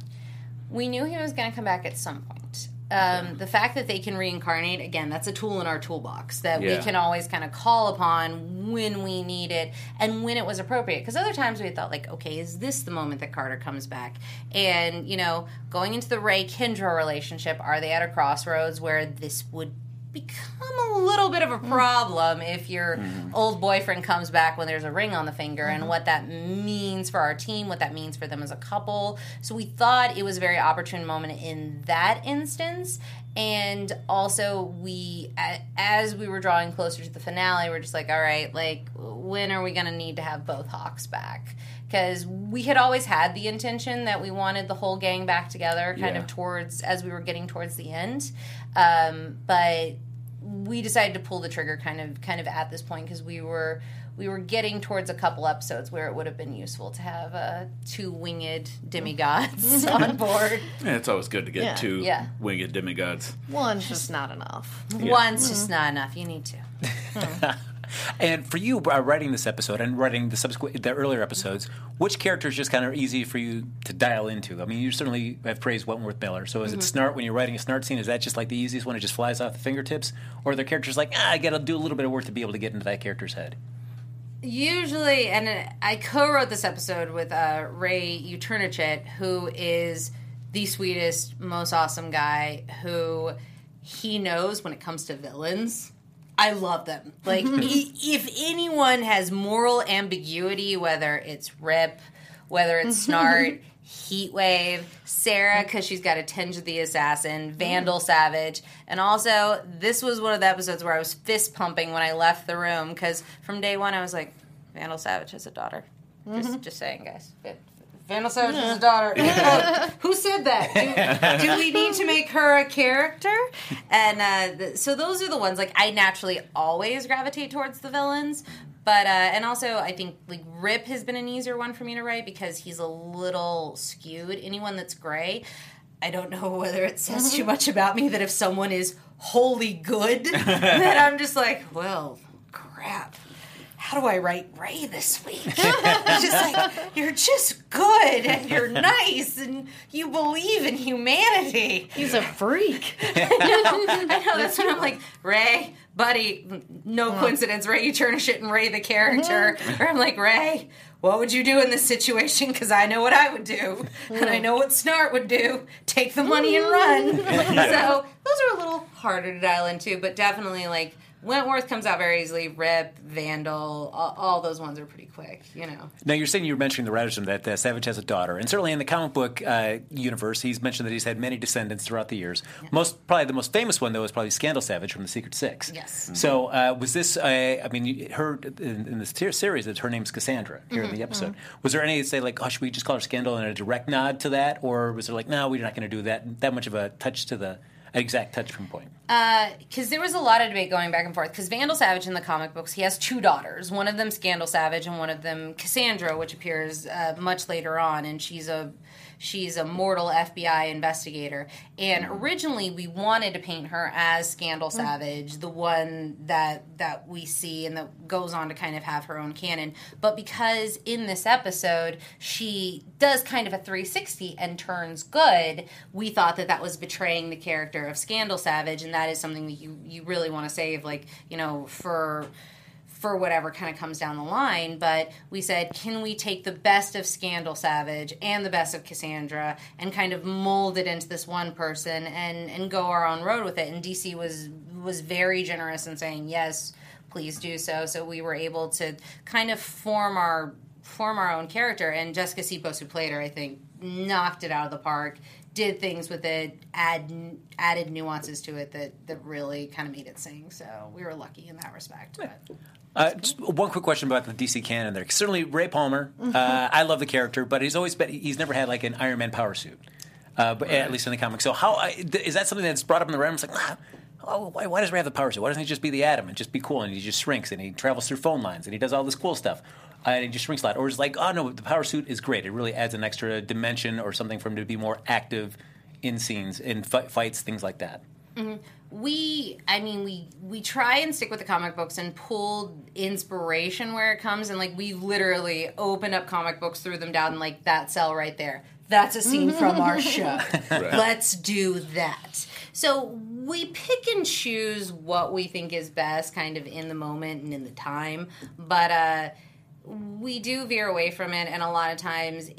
We knew he was going to come back at some point. Um, the fact that they can reincarnate again that's a tool in our toolbox that Yeah. we can always kind of call upon when we need it and when it was appropriate because other times we thought like okay is this the moment that carter comes back and you know going into the ray kendra relationship are they at a crossroads where this would become a little bit of a mm. problem if your mm-hmm. old boyfriend comes back when there's a ring on the finger and mm-hmm. what that means for our team, what that means for them as a couple. So we thought it was a very opportune moment in that instance. And also, we, as we were drawing closer to the finale, we're just like, all right, like, when are we going to need to have both Hawks back? Because we had always had the intention that we wanted the whole gang back together, kind Yeah. of towards as we were getting towards the end. Um, but we decided to pull the trigger kind of kind of at this point because we were we were getting towards a couple episodes where it would have been useful to have uh, two winged demigods [laughs] on board. Yeah, it's always good to get Yeah. two Yeah. winged demigods. One's just not enough. One's just not enough. You need to. [laughs] And for you, uh, writing this episode and writing the subsequent, the earlier episodes, which characters just kind of easy for you to dial into? I mean, you certainly have praised Wentworth Miller. So is it Snart when you're writing a Snart scene? Is that just like the easiest one? It just flies off the fingertips, or are there characters like ah, I got to do a little bit of work to be able to get into that character's head? Usually, and I co-wrote this episode with uh, Ray Utarnachitt, who is the sweetest, most awesome guy. Who he knows when it comes to villains. I love them. Like, [laughs] if anyone has moral ambiguity, whether it's Rip, whether it's [laughs] Snart, Heatwave, Sarah, because she's got a tinge of the assassin, Vandal Savage, and also this was one of the episodes where I was fist pumping when I left the room because from day one I was like, Vandal Savage has a daughter. Just, mm-hmm. just saying, guys. Vandal Savage has a daughter. [laughs] Oh, who said that? Do, do we [laughs] need to make her a character? And uh, th- so those are the ones. Like I naturally always gravitate towards the villains. But uh, and also I think like Rip has been an easier one for me to write because he's a little skewed. Anyone that's gray, I don't know [laughs] whether it says too much about me that if someone is wholly good, that I'm just like, well, crap. How do I write Ray this week? [laughs] It's just like you're just good and you're nice and you believe in humanity. He's a freak. [laughs] I know that's when I'm like Ray, buddy. No coincidence. Ray, Utarnachitt and Ray the character. or I'm like Ray. What would you do in this situation? Because I know what I would do, and I know what Snart would do. Take the money and mm-hmm. run. [laughs] so those are a little harder to dial into, but definitely like Wentworth comes out very easily. Rip, Vandal, all, all those ones are pretty quick. You know. Now you're saying you were mentioning the writers that uh, Savage has a daughter, and certainly in the comic book uh, universe, he's mentioned that he's had many descendants throughout the years. Most probably the most famous one though is probably Scandal Savage from the Secret Six. Yes. So uh, was this? Uh, I mean, you- her in, in this series, it's her name's Cassandra here Mm-hmm. in the episode. Was there any say like, oh, should we just call her Scandal and a direct nod to that, or was there like, no, we're not going to do that that much of a touch to the an exact touch from point? because there was a lot of debate going back and forth. Because Vandal Savage in the comic books, he has two daughters. One of them Scandal Savage, and one of them Cassandra, which appears uh, much later on, and she's a she's a mortal FBI investigator. And mm-hmm. originally, we wanted to paint her as Scandal mm-hmm. Savage, the one that that we see and that goes on to kind of have her own canon. But because in this episode she does kind of a 360 and turns good, we thought that that was betraying the character of Scandal Savage, and that is something that you you really want to save, like you know, for for whatever kind of comes down the line. But we said, can we take the best of Scandal Savage and the best of Cassandra and kind of mold it into this one person and and go our own road with it? And DC was was very generous in saying yes, please do so. So we were able to kind of form our form our own character. And Jessica Sipos, who played her, I think, knocked it out of the park. Did things with it, add added nuances to it that, that really kind of made it sing. So we were lucky in that respect. But. Uh, just one quick question about the DC canon there. Certainly, Ray Palmer. Uh, I love the character, but he's always been, he's never had like an Iron Man power suit, uh, but at least in the comics. So how is that something that's brought up in the realm? It's like, ah, oh, why, why does Ray have the power suit? Why doesn't he just be the Atom and just be cool and he just shrinks and he travels through phone lines and he does all this cool stuff? Uh, and he just shrinks a lot, or is like, oh no, the power suit is great. It really adds an extra dimension or something for him to be more active in scenes, in fi- fights, things like that. We i mean we we try and stick with the comic books and pull inspiration where it comes and like we literally opened up comic books threw them down and like that cell right there. That's a scene from our [laughs] show. Let's do that. So we pick and choose what we think is best kind of in the moment and in the time but uh we do veer away from it and a lot of times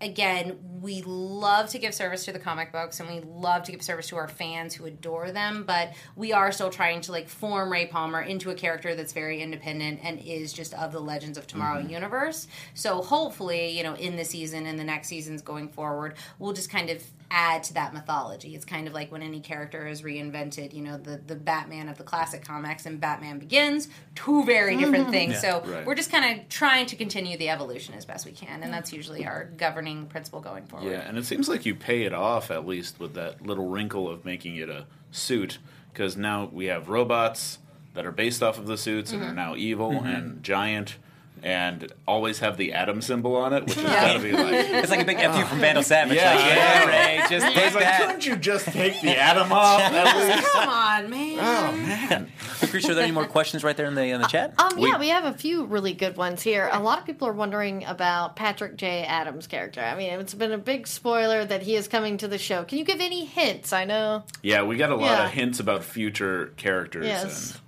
again we love to give service to the comic books and we love to give service to our fans who adore them but we are still trying to like form ray palmer into a character that's very independent and is just of the legends of tomorrow mm-hmm. universe. So hopefully you know in the season and the next seasons going forward we'll just kind of add to that mythology it's kind of like when any character is reinvented you know the the batman of the classic comics and batman begins two very different things so Right. we're just kind of trying to continue the evolution as best we can, and that's usually our governing principle going forward. Yeah, and it seems like you pay it off at least with that little wrinkle of making it a suit, because now we have robots that are based off of the suits and are Mm-hmm. now evil and giant. And always have the atom symbol on it, which has Yeah. got to be like. [laughs] It's like a big F you from Vandal Savage. Yeah, like, I yeah. Ray, just take like, that. couldn't you just take the atom off? [laughs] Come on, man. Oh man! Lacretia, are there any more questions right there in the in the chat? Um, yeah, we have a few really good ones here. A lot of people are wondering about Patrick J. Adams' character. I mean, it's been a big spoiler that he is coming to the show. Can you give any hints? I know. Yeah, we got a lot Yeah. of hints about future characters. Yes.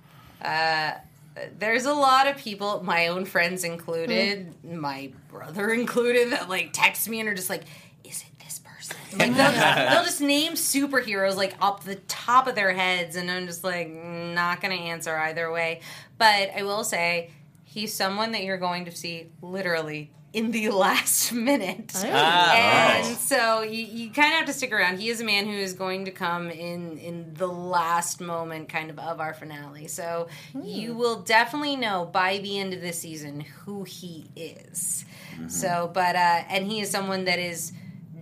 There's a lot of people, my own friends included, mm-hmm. my brother [laughs] included, that like text me and are just like, "Is it this person?" [laughs] Like they'll just, they'll just name superheroes like up the top of their heads, and I'm just like, not gonna answer either way. But I will say, he's someone that you're going to see literally in the [laughs] last minute. Oh. Ah, and so you, you kind of have to stick around. He is a man who is going to come in in the last moment, kind of of our finale. So you hmm. will definitely know by the end of the season who he is. Mm-hmm. So, but uh, and he is someone that is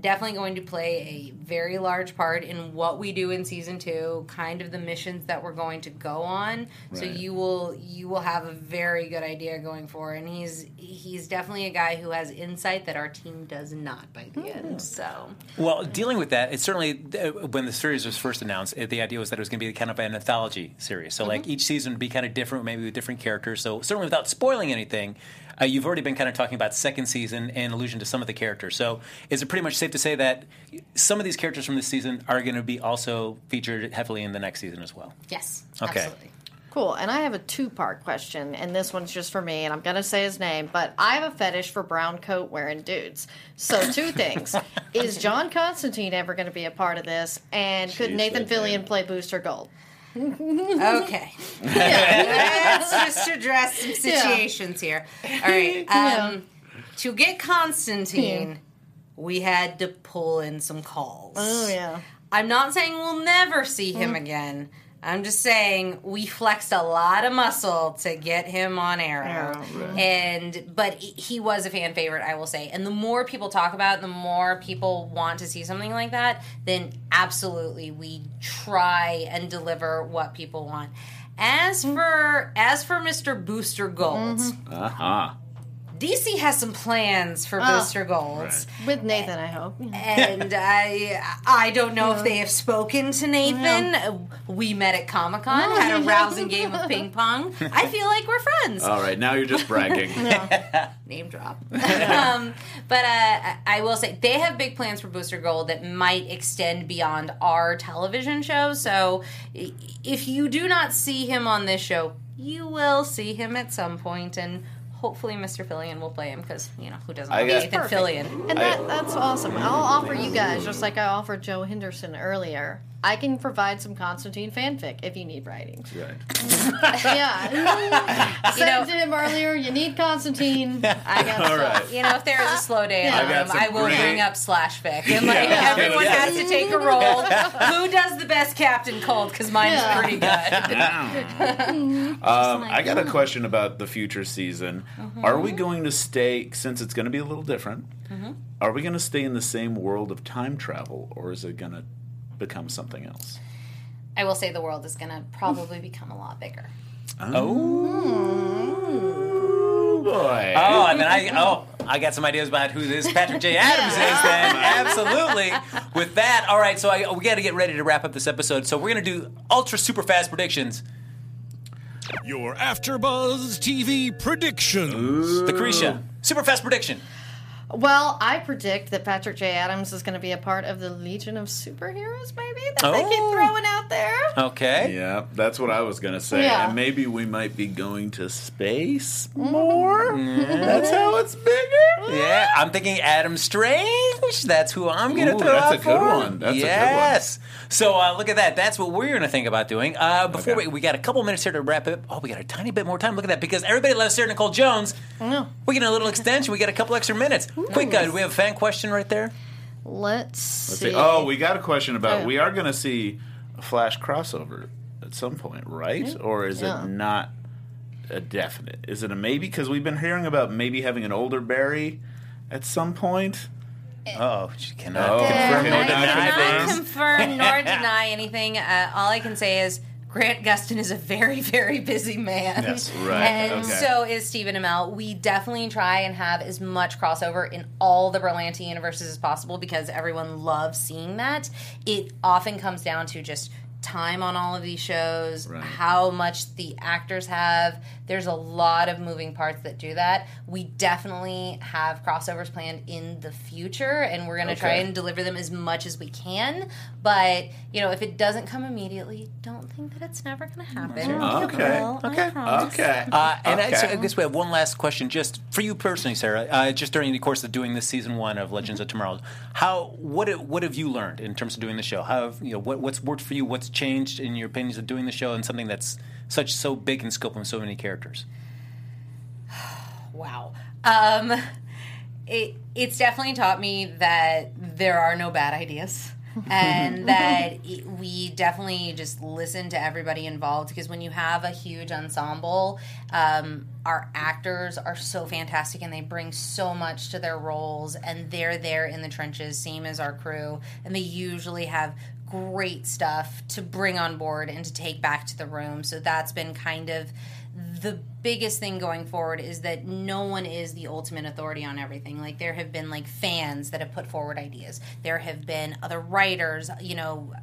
definitely going to play a very large part in what we do in season two kind of the missions that we're going to go on. So you will you will have a very good idea going forward. And he's he's definitely a guy who has insight that our team does not by the end so. Well, dealing with that, it's certainly uh, when the series was first announced, the idea was that it was going to be kind of an anthology series. So, like each season would be kind of different, maybe with different characters. So, certainly without spoiling anything, uh, you've already been kind of talking about second season and allusion to some of the characters. So, is it pretty much safe to say that some of these characters from this season are going to be also featured heavily in the next season as well? yes Okay. absolutely Cool. And I have a two part question, and this one's just for me, and I'm going to say his name, but I have a fetish for brown coat wearing dudes. So, two things. [laughs] Is John Constantine ever going to be a part of this? And could Jeez, Nathan that man. Fillion play Booster Gold? Okay. Let's just address some situations here. All right. [laughs] Um, To get Constantine, we had to pull in some calls. Oh yeah. I'm not saying we'll never see him again. I'm just saying we flexed a lot of muscle to get him on Arrow, and but he- he was a fan favorite, I will say. And the more people talk about, it, the more people want to see something like that. Then absolutely, we try and deliver what people want. As for as for Mr. Booster Gold, Uh huh. DC has some plans for Oh. Booster Gold With Nathan, I hope. and I I don't know if they have spoken to Nathan. We met at Comic Con, had a rousing game of ping pong. I feel like we're friends. All right, now you're just bragging. [laughs] [laughs] Name drop. um, but uh, I will say they have big plans for Booster Gold that might extend beyond our television show. So if you do not see him on this show, you will see him at some point and. Hopefully, Mr. Fillion will play him because you know who doesn't I love got- Nathan Perfect. Fillion. And that, that's awesome. I'll offer you guys, just like I offered Joe Henderson earlier, I can provide some Constantine fanfic if you need writing. Right. [laughs] Yeah. [laughs] Said to him earlier, you need Constantine. I [laughs] got All stuff. right. You know, if there is a slow day Yeah. at I got home, some I will great- bring up slash fic. And like Yeah. everyone Yeah. has to take a role. Who does the best Captain Cold? Because mine's Yeah. pretty good. Um, I got a question about the future season. Are we going to stay, since it's going to be a little different, are we going to stay in the same world of time travel or is it going to become something else? I will say the world is going to probably become a lot bigger. Oh, hmm. boy. Oh, and then I oh I got some ideas about who this Patrick J. Adams is. Then absolutely. With that, all right. So I, we got to get ready to wrap up this episode. So we're gonna do ultra super fast predictions. Your AfterBuzz TV predictions. Lacretia, super fast prediction. Well, I predict that Patrick J. Adams is going to be a part of the Legion of Superheroes, maybe, that they keep Oh. throwing out there. Okay. Yeah, that's what I was going to say. Yeah. And maybe we might be going to space more? That's how it's bigger? Yeah, I'm thinking Adam Strange. That's who I'm going to throw that's out a good for. one. That's a good one. yes. So uh, look at that. That's what we're going to think about doing. Uh, before Okay. we, we got a couple minutes here to wrap it. Oh, we got a tiny bit more time. Look at that because everybody loves Sarah Nicole Jones. No. We get a little extension. We got a couple extra minutes. Quick, uh, do we have a fan question right there? Let's Let's see. see. Oh, we got a question about Oh. we are going to see a Flash crossover at some point, right? Or is Yeah. it not a definite? Is it a maybe? Because we've been hearing about maybe having an older Barry at some point. Oh, she cannot Oh, confirm okay. nor I deny cannot cannot confirm nor [laughs] deny anything. Uh, all I can say is Grant Gustin is a very, very busy man. Yes. Right, And okay. so is Stephen Amell. We definitely try and have as much crossover in all the Berlanti universes as possible because everyone loves seeing that. It often comes down to just time on all of these shows, Right. how much the actors have. There's a lot of moving parts that do that. We definitely have crossovers planned in the future, and we're going to try and deliver them as much as we can. But, you know, if it doesn't come immediately, don't think that it's never going to happen. Okay. Okay. Okay. Uh, and I, so I guess we have one last question, just for you personally, Sarah. Uh, just during the course of doing this season one of Legends of Tomorrow, how what what have you learned in terms of doing the show? How have, you know what, what's worked for you? What's changed in your opinions of doing the show and something that's such so big in scope and so many characters? [sighs] Wow. Um, it it's definitely taught me that there are no bad ideas. [laughs] and that it, we definitely just listen to everybody involved because when you have a huge ensemble, um, our actors are so fantastic and they bring so much to their roles and they're there in the trenches, same as our crew, and they usually have great stuff to bring on board and to take back to the room. So that's been kind of the biggest thing going forward is that no one is the ultimate authority on everything. Like there have been like fans that have put forward ideas. There have been other writers, you know,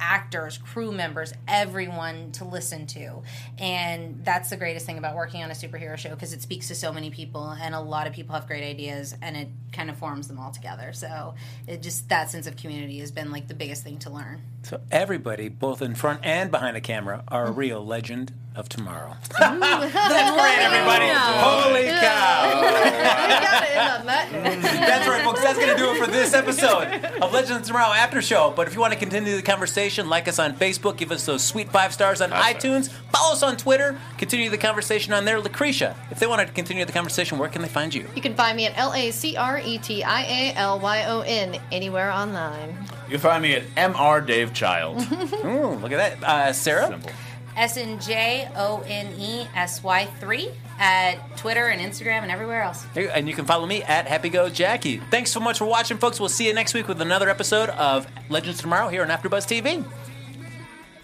actors, crew members, everyone to listen to. And that's the greatest thing about working on a superhero show because it speaks to so many people and a lot of people have great ideas and it kind of forms them all together. So it just that sense of community has been like the biggest thing to learn. So everybody, both in front and behind the camera, are a mm-hmm. real legend of tomorrow. [laughs] That's great, everybody. Holy cow. We gotta end on that [laughs] note. That's right, folks. That's going to do it for this episode of Legends of Tomorrow After Show. But if you want to continue the conversation, like us on Facebook, give us those sweet five stars on iTunes, follow us on Twitter, continue the conversation on there. Lacretia, if they want to continue the conversation, where can they find you? You can find me at L A C R E T I A L Y O N anywhere online. You can find me at Mr. Dave Child. [laughs] Ooh, look at that. Uh, Sarah? Simple. S N J O N E S Y 3 at Twitter and Instagram and everywhere else. And you can follow me at Happy Go Jackie. Thanks so much for watching, folks. We'll see you next week with another episode of Legends Tomorrow here on AfterBuzz TV.